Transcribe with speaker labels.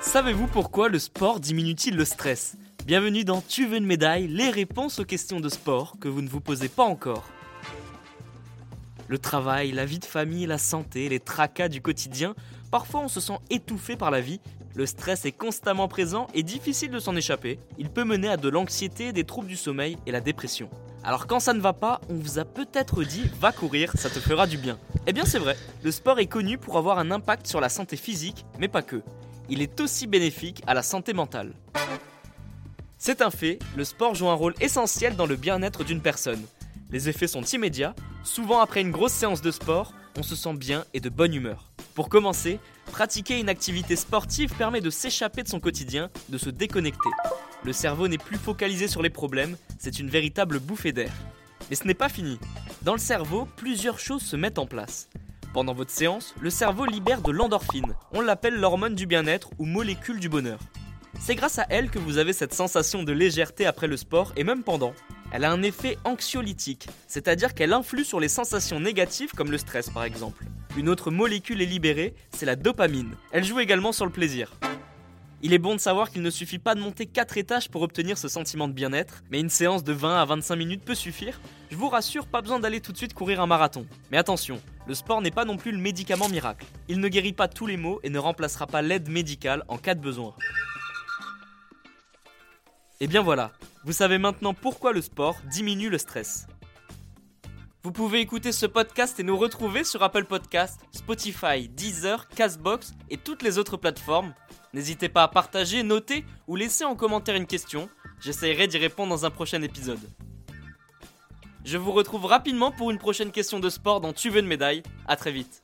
Speaker 1: Savez-vous pourquoi le sport diminue-t-il le stress Bienvenue dans Tu veux une médaille, les réponses aux questions de sport que vous ne vous posez pas encore. Le travail, la vie de famille, la santé, les tracas du quotidien, parfois on se sent étouffé par la vie, le stress est constamment présent et difficile de s'en échapper, il peut mener à de l'anxiété, des troubles du sommeil et la dépression. Alors quand ça ne va pas, on vous a peut-être dit va courir, ça te fera du bien. Eh bien c'est vrai, le sport est connu pour avoir un impact sur la santé physique, mais pas que. Il est aussi bénéfique à la santé mentale. C'est un fait, le sport joue un rôle essentiel dans le bien-être d'une personne. Les effets sont immédiats, souvent après une grosse séance de sport, on se sent bien et de bonne humeur. Pour commencer, pratiquer une activité sportive permet de s'échapper de son quotidien, de se déconnecter. Le cerveau n'est plus focalisé sur les problèmes, c'est une véritable bouffée d'air. Mais ce n'est pas fini. Dans le cerveau, plusieurs choses se mettent en place. Pendant votre séance, le cerveau libère de l'endorphine. On l'appelle l'hormone du bien-être ou molécule du bonheur. C'est grâce à elle que vous avez cette sensation de légèreté après le sport et même pendant. Elle a un effet anxiolytique, c'est-à-dire qu'elle influe sur les sensations négatives comme le stress par exemple. Une autre molécule est libérée, c'est la dopamine. Elle joue également sur le plaisir. Il est bon de savoir qu'il ne suffit pas de monter 4 étages pour obtenir ce sentiment de bien-être, mais une séance de 20 à 25 minutes peut suffire. Je vous rassure, pas besoin d'aller tout de suite courir un marathon. Mais attention, le sport n'est pas non plus le médicament miracle. Il ne guérit pas tous les maux et ne remplacera pas l'aide médicale en cas de besoin. Et bien voilà, vous savez maintenant pourquoi le sport diminue le stress. Vous pouvez écouter ce podcast et nous retrouver sur Apple Podcast, Spotify, Deezer, Castbox et toutes les autres plateformes. N'hésitez pas à partager, noter ou laisser en commentaire une question. J'essaierai d'y répondre dans un prochain épisode. Je vous retrouve rapidement pour une prochaine question de sport dans Tu veux une médaille. A très vite.